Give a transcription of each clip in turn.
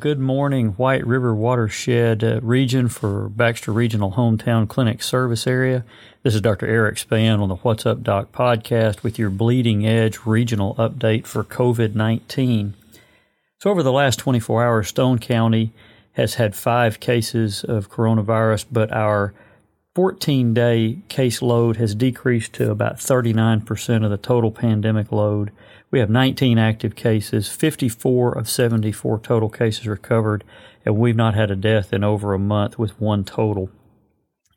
Good morning, White River Watershed uh, region for Baxter Regional Hometown Clinic Service Area. This is Dr. Eric Span on the What's Up Doc podcast with your bleeding edge regional update for COVID 19. So, over the last 24 hours, Stone County has had five cases of coronavirus, but our 14 day case load has decreased to about 39% of the total pandemic load. We have 19 active cases, 54 of 74 total cases recovered, and we've not had a death in over a month with one total.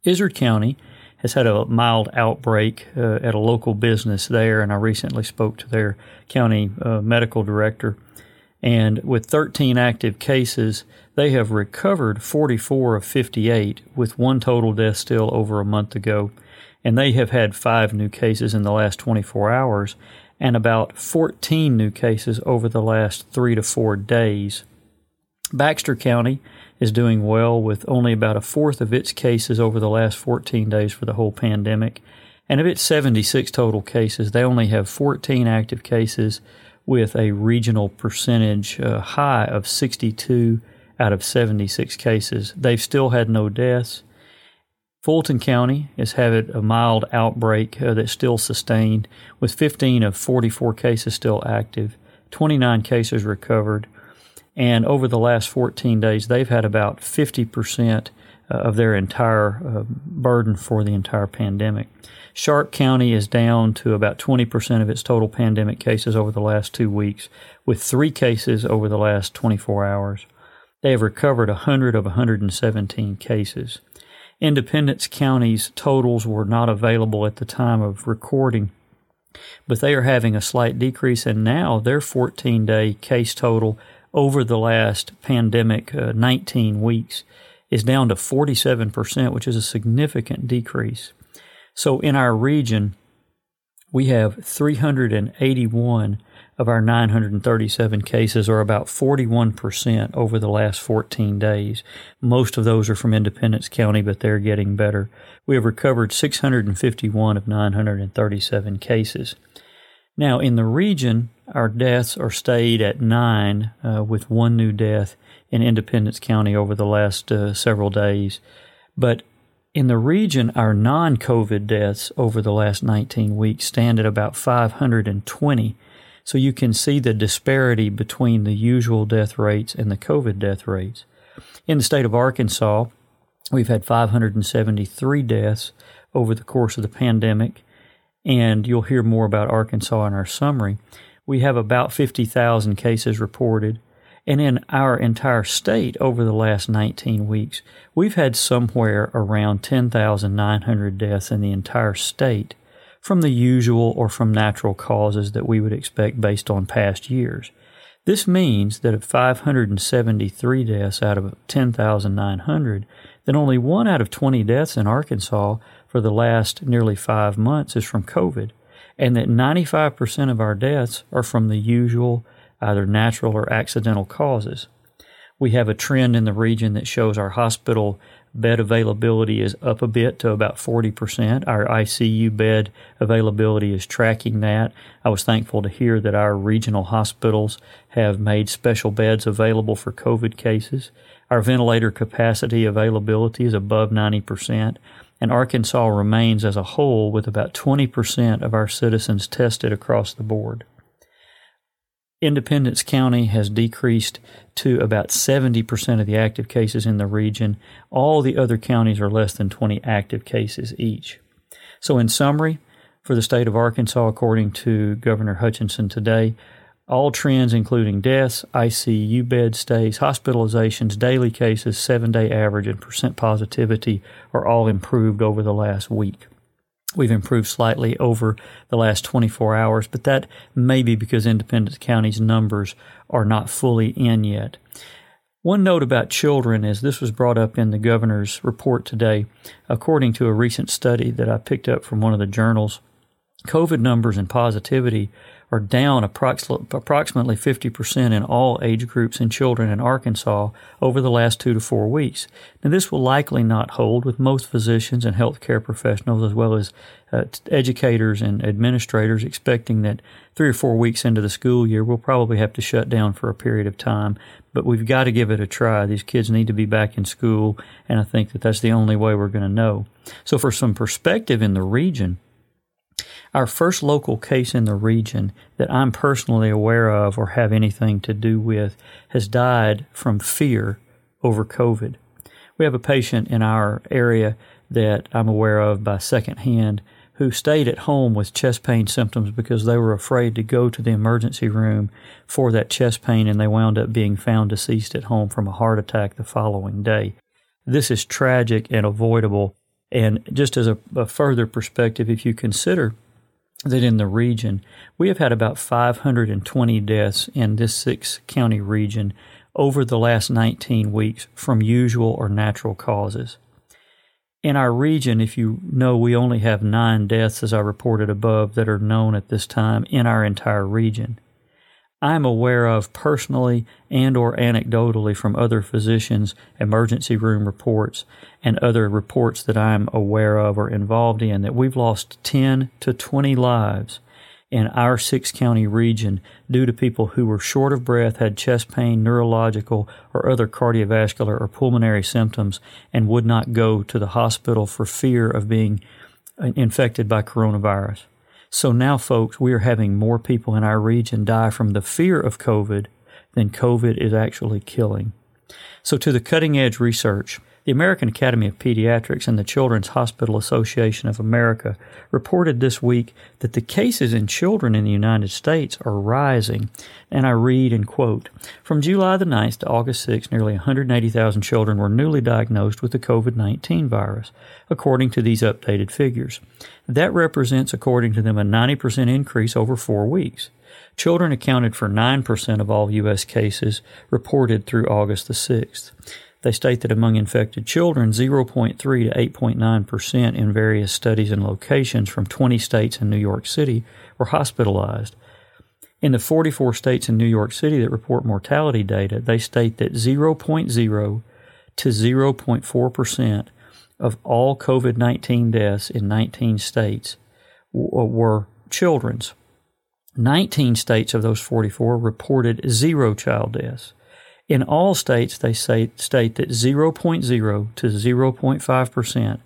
Izard County has had a mild outbreak uh, at a local business there, and I recently spoke to their county uh, medical director. And with 13 active cases, they have recovered 44 of 58, with one total death still over a month ago. And they have had five new cases in the last 24 hours and about 14 new cases over the last three to four days. Baxter County is doing well with only about a fourth of its cases over the last 14 days for the whole pandemic. And of its 76 total cases, they only have 14 active cases with a regional percentage uh, high of 62 out of 76 cases. They've still had no deaths. Fulton County is having a mild outbreak uh, that's still sustained, with 15 of 44 cases still active, 29 cases recovered, and over the last 14 days, they've had about 50% uh, of their entire uh, burden for the entire pandemic. Sharp County is down to about 20% of its total pandemic cases over the last two weeks, with three cases over the last 24 hours. They have recovered 100 of 117 cases. Independence County's totals were not available at the time of recording, but they are having a slight decrease, and now their 14 day case total over the last pandemic uh, 19 weeks is down to 47%, which is a significant decrease. So in our region, we have 381 of our 937 cases, or about 41% over the last 14 days. Most of those are from Independence County, but they're getting better. We have recovered 651 of 937 cases. Now, in the region, our deaths are stayed at nine, uh, with one new death in Independence County over the last uh, several days. But in the region, our non COVID deaths over the last 19 weeks stand at about 520 so you can see the disparity between the usual death rates and the COVID death rates. In the state of Arkansas, we've had 573 deaths over the course of the pandemic, and you'll hear more about Arkansas in our summary. We have about 50,000 cases reported. And in our entire state over the last 19 weeks, we've had somewhere around 10,900 deaths in the entire state from the usual or from natural causes that we would expect based on past years. This means that of 573 deaths out of 10,900, then only one out of 20 deaths in Arkansas for the last nearly five months is from COVID, and that 95% of our deaths are from the usual, either natural or accidental causes. We have a trend in the region that shows our hospital bed availability is up a bit to about 40%. Our ICU bed availability is tracking that. I was thankful to hear that our regional hospitals have made special beds available for COVID cases. Our ventilator capacity availability is above 90%, and Arkansas remains as a whole with about 20% of our citizens tested across the board. Independence County has decreased to about 70% of the active cases in the region. All the other counties are less than 20 active cases each. So, in summary, for the state of Arkansas, according to Governor Hutchinson today, all trends, including deaths, ICU bed stays, hospitalizations, daily cases, seven day average, and percent positivity, are all improved over the last week. We've improved slightly over the last 24 hours, but that may be because Independence County's numbers are not fully in yet. One note about children is this was brought up in the governor's report today. According to a recent study that I picked up from one of the journals, COVID numbers and positivity are down approximately 50% in all age groups in children in Arkansas over the last two to four weeks. Now, this will likely not hold with most physicians and healthcare professionals, as well as uh, educators and administrators, expecting that three or four weeks into the school year, we'll probably have to shut down for a period of time. But we've got to give it a try. These kids need to be back in school, and I think that that's the only way we're going to know. So, for some perspective in the region, our first local case in the region that I'm personally aware of or have anything to do with has died from fear over COVID. We have a patient in our area that I'm aware of by secondhand who stayed at home with chest pain symptoms because they were afraid to go to the emergency room for that chest pain and they wound up being found deceased at home from a heart attack the following day. This is tragic and avoidable. And just as a, a further perspective, if you consider that in the region, we have had about 520 deaths in this six county region over the last 19 weeks from usual or natural causes. In our region, if you know, we only have nine deaths, as I reported above, that are known at this time in our entire region. I'm aware of personally and or anecdotally from other physicians, emergency room reports, and other reports that I'm aware of or involved in that we've lost 10 to 20 lives in our six county region due to people who were short of breath, had chest pain, neurological, or other cardiovascular or pulmonary symptoms, and would not go to the hospital for fear of being uh, infected by coronavirus. So now, folks, we are having more people in our region die from the fear of COVID than COVID is actually killing. So, to the cutting edge research, the American Academy of Pediatrics and the Children's Hospital Association of America reported this week that the cases in children in the United States are rising. And I read and quote From July the 9th to August 6th, nearly 180,000 children were newly diagnosed with the COVID 19 virus, according to these updated figures. That represents, according to them, a 90% increase over four weeks. Children accounted for 9% of all U.S. cases reported through August the 6th. They state that among infected children, 0.3 to 8.9% in various studies and locations from 20 states and New York City were hospitalized. In the 44 states in New York City that report mortality data, they state that 0.0 to 0.4% of all COVID 19 deaths in 19 states uh, were children's. 19 states of those 44 reported zero child deaths. In all states, they say, state that 0.0 to 0.5%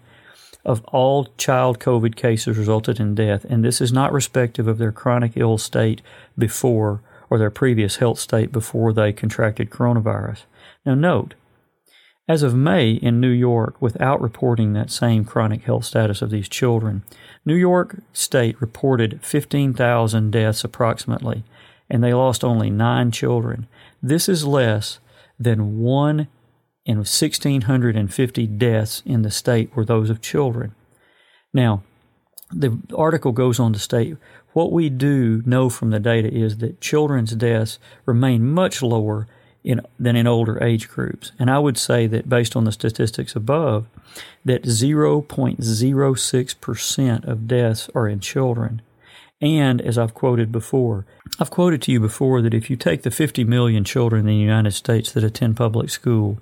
of all child COVID cases resulted in death, and this is not respective of their chronic ill state before or their previous health state before they contracted coronavirus. Now, note, as of May in New York, without reporting that same chronic health status of these children, New York State reported 15,000 deaths approximately, and they lost only nine children. This is less than one in 1,650 deaths in the state were those of children. Now, the article goes on to state what we do know from the data is that children's deaths remain much lower in, than in older age groups. And I would say that based on the statistics above, that 0.06% of deaths are in children. And as I've quoted before, I've quoted to you before that if you take the 50 million children in the United States that attend public school,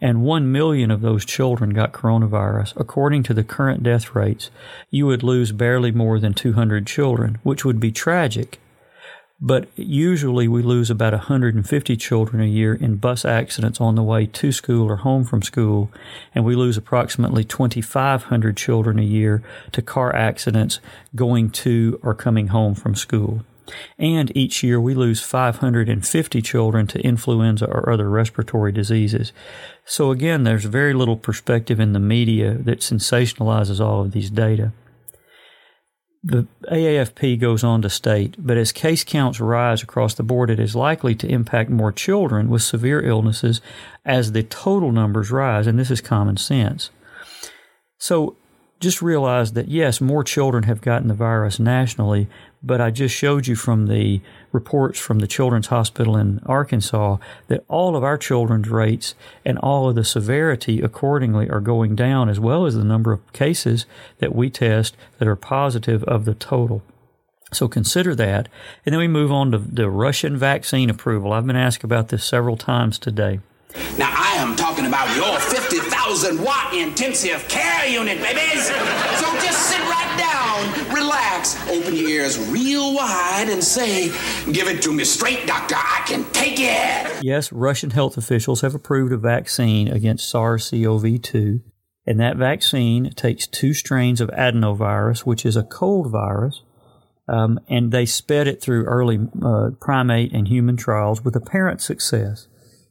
and 1 million of those children got coronavirus, according to the current death rates, you would lose barely more than 200 children, which would be tragic but usually we lose about 150 children a year in bus accidents on the way to school or home from school, and we lose approximately 2,500 children a year to car accidents going to or coming home from school. And each year we lose 550 children to influenza or other respiratory diseases. So again, there's very little perspective in the media that sensationalizes all of these data. The AAFP goes on to state, but as case counts rise across the board, it is likely to impact more children with severe illnesses as the total numbers rise, and this is common sense. So just realize that yes, more children have gotten the virus nationally, but I just showed you from the reports from the Children's Hospital in Arkansas that all of our children's rates and all of the severity accordingly are going down, as well as the number of cases that we test that are positive of the total. So consider that. And then we move on to the Russian vaccine approval. I've been asked about this several times today. Now, I am talking about your 50,000 watt intensive care unit, babies. So just sit right down, relax, open your ears real wide, and say, Give it to me straight, doctor. I can take it. Yes, Russian health officials have approved a vaccine against SARS CoV 2. And that vaccine takes two strains of adenovirus, which is a cold virus, um, and they sped it through early uh, primate and human trials with apparent success.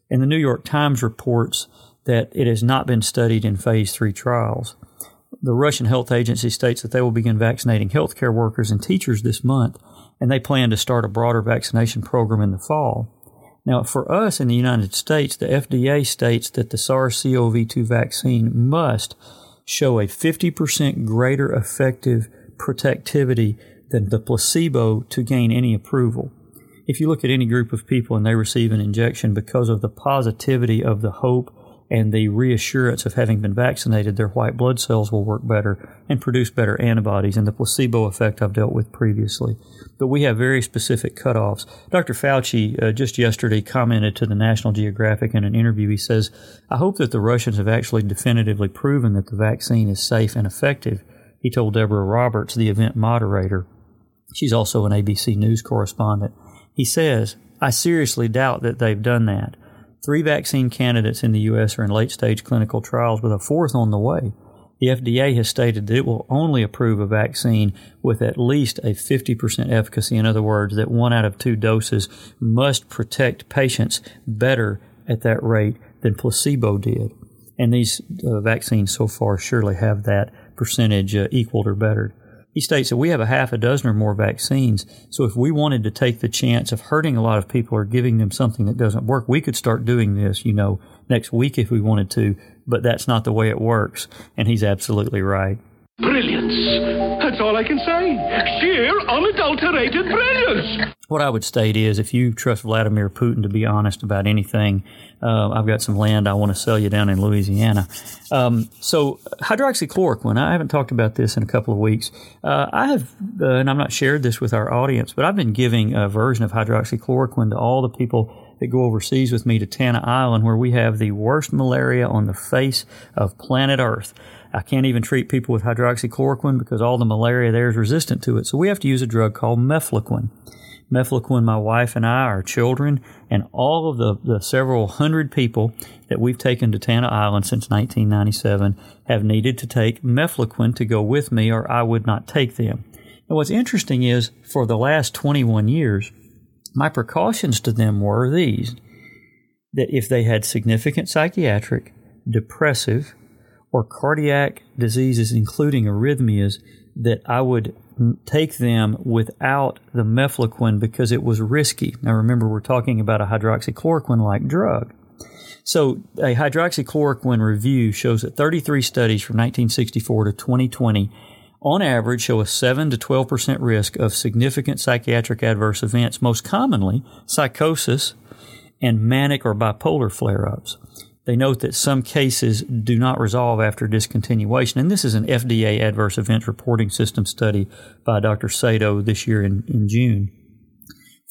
And the New York Times reports that it has not been studied in phase three trials. The Russian health agency states that they will begin vaccinating healthcare workers and teachers this month, and they plan to start a broader vaccination program in the fall. Now, for us in the United States, the FDA states that the SARS CoV 2 vaccine must show a 50% greater effective protectivity than the placebo to gain any approval. If you look at any group of people and they receive an injection because of the positivity of the hope and the reassurance of having been vaccinated, their white blood cells will work better and produce better antibodies, and the placebo effect I've dealt with previously. But we have very specific cutoffs. Dr. Fauci uh, just yesterday commented to the National Geographic in an interview. He says, I hope that the Russians have actually definitively proven that the vaccine is safe and effective. He told Deborah Roberts, the event moderator. She's also an ABC News correspondent. He says, I seriously doubt that they've done that. Three vaccine candidates in the U.S. are in late stage clinical trials with a fourth on the way. The FDA has stated that it will only approve a vaccine with at least a 50% efficacy. In other words, that one out of two doses must protect patients better at that rate than placebo did. And these uh, vaccines so far surely have that percentage uh, equaled or bettered. He states that we have a half a dozen or more vaccines. So if we wanted to take the chance of hurting a lot of people or giving them something that doesn't work, we could start doing this, you know, next week if we wanted to. But that's not the way it works. And he's absolutely right. Brilliance. That's all I can say. Sheer, unadulterated brilliance. What I would state is if you trust Vladimir Putin to be honest about anything, uh, I've got some land I want to sell you down in Louisiana. Um, so, hydroxychloroquine, I haven't talked about this in a couple of weeks. Uh, I have, uh, and I'm not shared this with our audience, but I've been giving a version of hydroxychloroquine to all the people that go overseas with me to Tanna Island, where we have the worst malaria on the face of planet Earth. I can't even treat people with hydroxychloroquine because all the malaria there is resistant to it. So we have to use a drug called mefloquine. Mefloquine, my wife and I, our children, and all of the, the several hundred people that we've taken to Tanna Island since 1997 have needed to take mefloquine to go with me or I would not take them. And what's interesting is for the last 21 years, my precautions to them were these that if they had significant psychiatric, depressive, or cardiac diseases, including arrhythmias, that I would take them without the mefloquine because it was risky. Now, remember, we're talking about a hydroxychloroquine like drug. So, a hydroxychloroquine review shows that 33 studies from 1964 to 2020 on average show a 7 to 12% risk of significant psychiatric adverse events, most commonly psychosis and manic or bipolar flare ups. They note that some cases do not resolve after discontinuation, and this is an FDA adverse event reporting system study by Dr. Sato this year in, in June.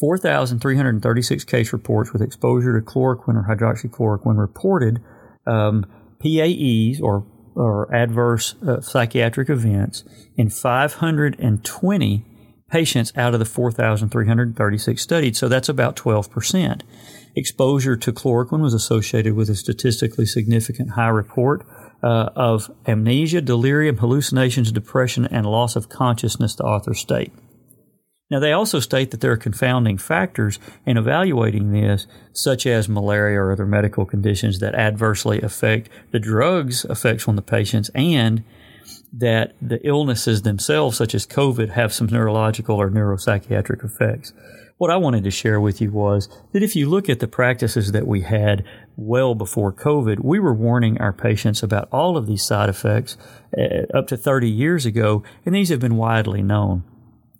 4,336 case reports with exposure to chloroquine or hydroxychloroquine reported um, PAEs or, or adverse uh, psychiatric events in 520 patients out of the 4,336 studied. So that's about 12 percent. Exposure to chloroquine was associated with a statistically significant high report uh, of amnesia, delirium, hallucinations, depression, and loss of consciousness, the authors state. Now, they also state that there are confounding factors in evaluating this, such as malaria or other medical conditions that adversely affect the drug's effects on the patients, and that the illnesses themselves, such as COVID, have some neurological or neuropsychiatric effects. What I wanted to share with you was that if you look at the practices that we had well before COVID, we were warning our patients about all of these side effects uh, up to 30 years ago, and these have been widely known.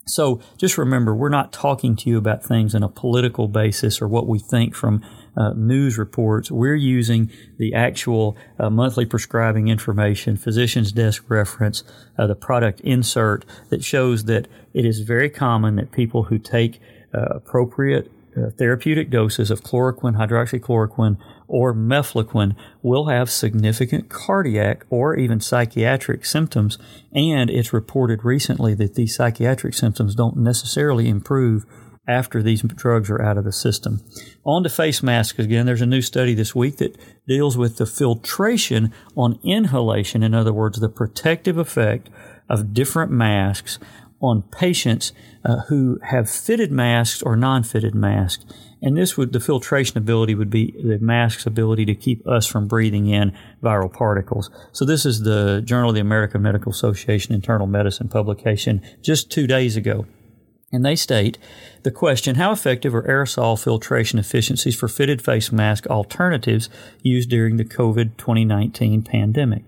So just remember, we're not talking to you about things on a political basis or what we think from uh, news reports. We're using the actual uh, monthly prescribing information, physician's desk reference, uh, the product insert that shows that it is very common that people who take appropriate uh, therapeutic doses of chloroquine, hydroxychloroquine, or mefloquine will have significant cardiac or even psychiatric symptoms. And it's reported recently that these psychiatric symptoms don't necessarily improve after these drugs are out of the system. On to face masks again. There's a new study this week that deals with the filtration on inhalation. In other words, the protective effect of different masks on patients uh, who have fitted masks or non-fitted masks. And this would, the filtration ability would be the mask's ability to keep us from breathing in viral particles. So this is the Journal of the American Medical Association Internal Medicine publication just two days ago. And they state the question How effective are aerosol filtration efficiencies for fitted face mask alternatives used during the COVID 2019 pandemic?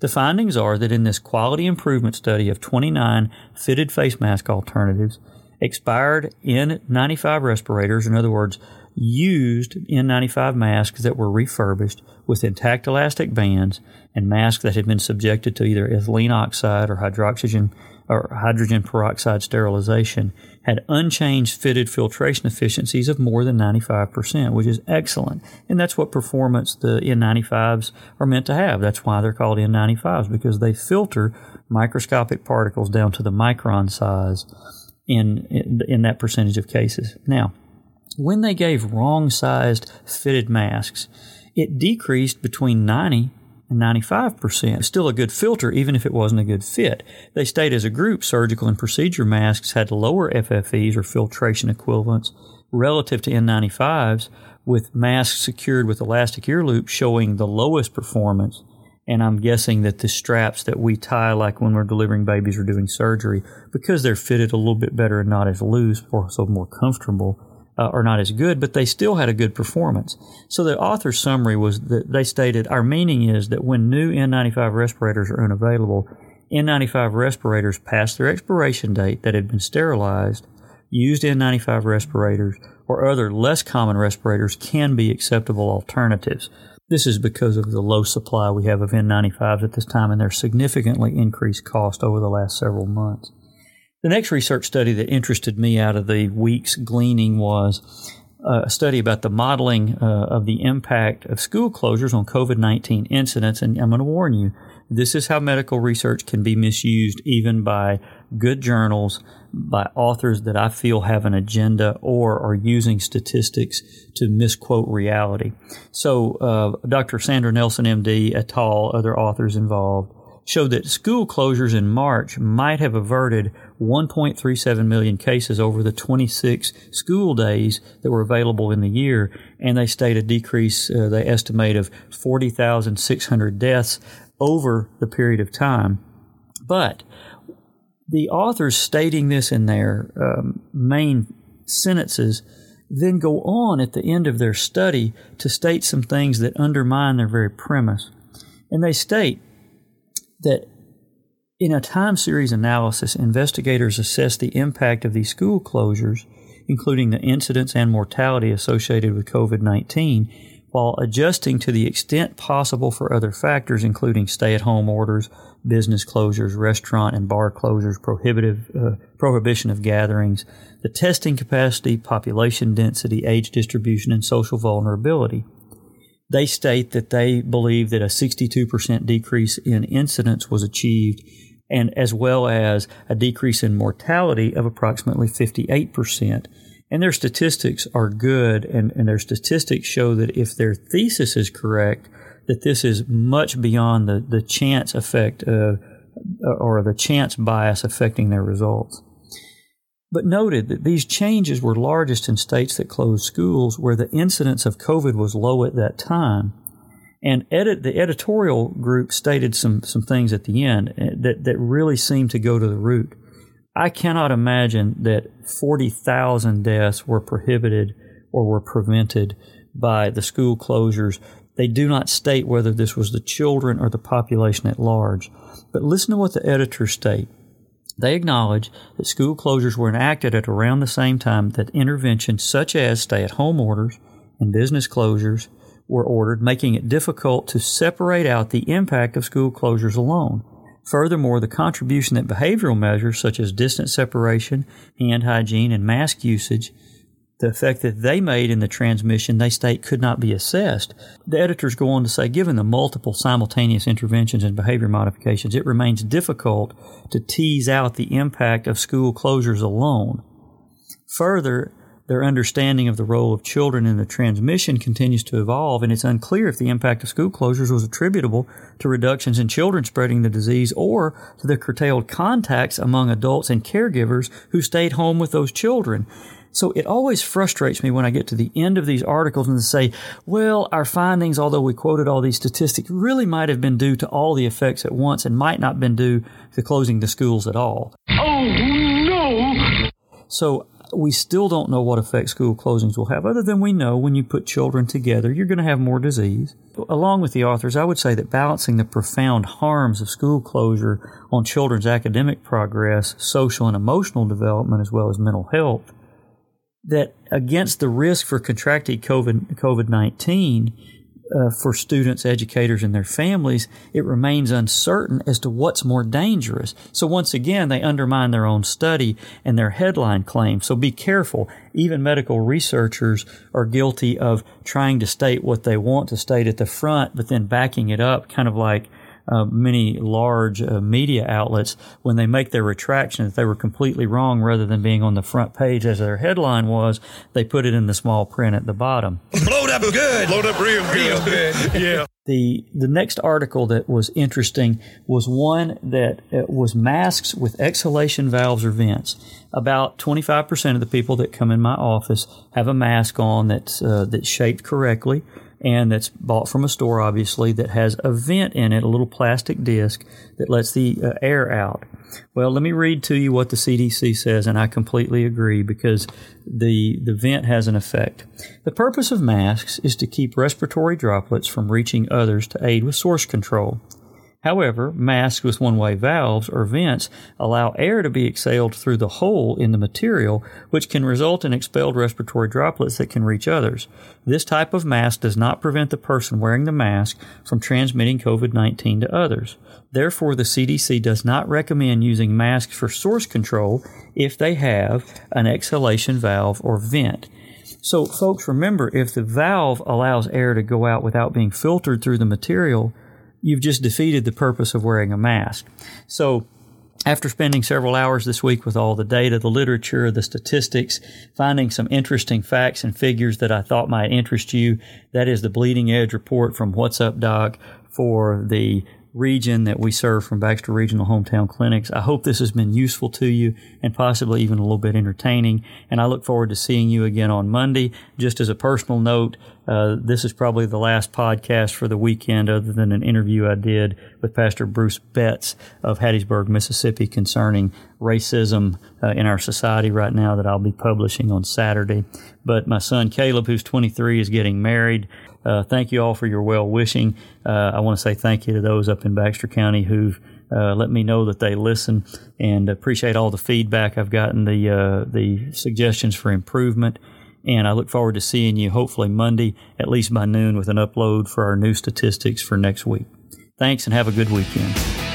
The findings are that in this quality improvement study of 29 fitted face mask alternatives, expired N95 respirators, in other words, used N95 masks that were refurbished with intact elastic bands and masks that had been subjected to either ethylene oxide or hydroxygen or hydrogen peroxide sterilization had unchanged fitted filtration efficiencies of more than 95%, which is excellent. And that's what performance the N95s are meant to have. That's why they're called N95s, because they filter microscopic particles down to the micron size in, in, in that percentage of cases. Now, when they gave wrong sized fitted masks, it decreased between 90 and 95%. Still a good filter, even if it wasn't a good fit. They state as a group, surgical and procedure masks had lower FFEs or filtration equivalents relative to N95s, with masks secured with elastic ear loops showing the lowest performance. And I'm guessing that the straps that we tie, like when we're delivering babies or doing surgery, because they're fitted a little bit better and not as loose or so more comfortable, uh, are not as good, but they still had a good performance. So the author's summary was that they stated our meaning is that when new N95 respirators are unavailable, N95 respirators past their expiration date that had been sterilized, used N95 respirators, or other less common respirators can be acceptable alternatives. This is because of the low supply we have of N95s at this time and their significantly increased cost over the last several months. The next research study that interested me out of the week's gleaning was uh, a study about the modeling uh, of the impact of school closures on COVID 19 incidence. And I'm going to warn you, this is how medical research can be misused even by good journals, by authors that I feel have an agenda or are using statistics to misquote reality. So, uh, Dr. Sandra Nelson, MD, et al., other authors involved, showed that school closures in March might have averted 1.37 million cases over the 26 school days that were available in the year, and they state a decrease, uh, they estimate, of 40,600 deaths over the period of time. But the authors stating this in their um, main sentences then go on at the end of their study to state some things that undermine their very premise. And they state that in a time series analysis, investigators assess the impact of these school closures, including the incidence and mortality associated with COVID 19, while adjusting to the extent possible for other factors, including stay at home orders, business closures, restaurant and bar closures, prohibitive, uh, prohibition of gatherings, the testing capacity, population density, age distribution, and social vulnerability. They state that they believe that a 62% decrease in incidence was achieved and as well as a decrease in mortality of approximately 58%. And their statistics are good, and, and their statistics show that if their thesis is correct, that this is much beyond the, the chance effect of, or the chance bias affecting their results. But noted that these changes were largest in states that closed schools where the incidence of COVID was low at that time. And edit, the editorial group stated some, some things at the end eh, that, that really seemed to go to the root. I cannot imagine that 40,000 deaths were prohibited or were prevented by the school closures. They do not state whether this was the children or the population at large. But listen to what the editors state. They acknowledge that school closures were enacted at around the same time that interventions such as stay at home orders and business closures were ordered, making it difficult to separate out the impact of school closures alone. Furthermore, the contribution that behavioral measures such as distance separation, hand hygiene, and mask usage, the effect that they made in the transmission, they state could not be assessed. The editors go on to say, given the multiple simultaneous interventions and behavior modifications, it remains difficult to tease out the impact of school closures alone. Further, their understanding of the role of children in the transmission continues to evolve, and it's unclear if the impact of school closures was attributable to reductions in children spreading the disease or to the curtailed contacts among adults and caregivers who stayed home with those children. So it always frustrates me when I get to the end of these articles and they say, well, our findings, although we quoted all these statistics, really might have been due to all the effects at once and might not have been due to closing the schools at all. Oh, no! So we still don't know what effect school closings will have, other than we know when you put children together, you're going to have more disease. Along with the authors, I would say that balancing the profound harms of school closure on children's academic progress, social and emotional development, as well as mental health, that against the risk for contracting COVID, COVID-19, uh, for students, educators, and their families, it remains uncertain as to what's more dangerous. So once again, they undermine their own study and their headline claim. So be careful. Even medical researchers are guilty of trying to state what they want to state at the front, but then backing it up, kind of like uh, many large uh, media outlets when they make their retraction that they were completely wrong rather than being on the front page as their headline was, they put it in the small print at the bottom. Blowed up good. Blowed up real good. Real good. yeah. The, the next article that was interesting was one that uh, was masks with exhalation valves or vents. About 25% of the people that come in my office have a mask on that's, uh, that's shaped correctly and that's bought from a store, obviously, that has a vent in it, a little plastic disc that lets the uh, air out. Well, let me read to you what the CDC says, and I completely agree because the, the vent has an effect. The purpose of masks is to keep respiratory droplets from reaching others to aid with source control. However, masks with one-way valves or vents allow air to be exhaled through the hole in the material, which can result in expelled respiratory droplets that can reach others. This type of mask does not prevent the person wearing the mask from transmitting COVID-19 to others. Therefore, the CDC does not recommend using masks for source control if they have an exhalation valve or vent. So, folks, remember if the valve allows air to go out without being filtered through the material, you've just defeated the purpose of wearing a mask. So, after spending several hours this week with all the data, the literature, the statistics, finding some interesting facts and figures that I thought might interest you, that is the Bleeding Edge report from What's Up Doc for the region that we serve from Baxter Regional Hometown Clinics. I hope this has been useful to you and possibly even a little bit entertaining. And I look forward to seeing you again on Monday. Just as a personal note, uh, this is probably the last podcast for the weekend, other than an interview I did with Pastor Bruce Betts of Hattiesburg, Mississippi, concerning racism uh, in our society right now that I'll be publishing on Saturday. But my son Caleb, who's 23, is getting married. Uh, thank you all for your well wishing. Uh, I want to say thank you to those up in Baxter County who've uh, let me know that they listen and appreciate all the feedback I've gotten, the uh, the suggestions for improvement. And I look forward to seeing you hopefully Monday, at least by noon, with an upload for our new statistics for next week. Thanks and have a good weekend.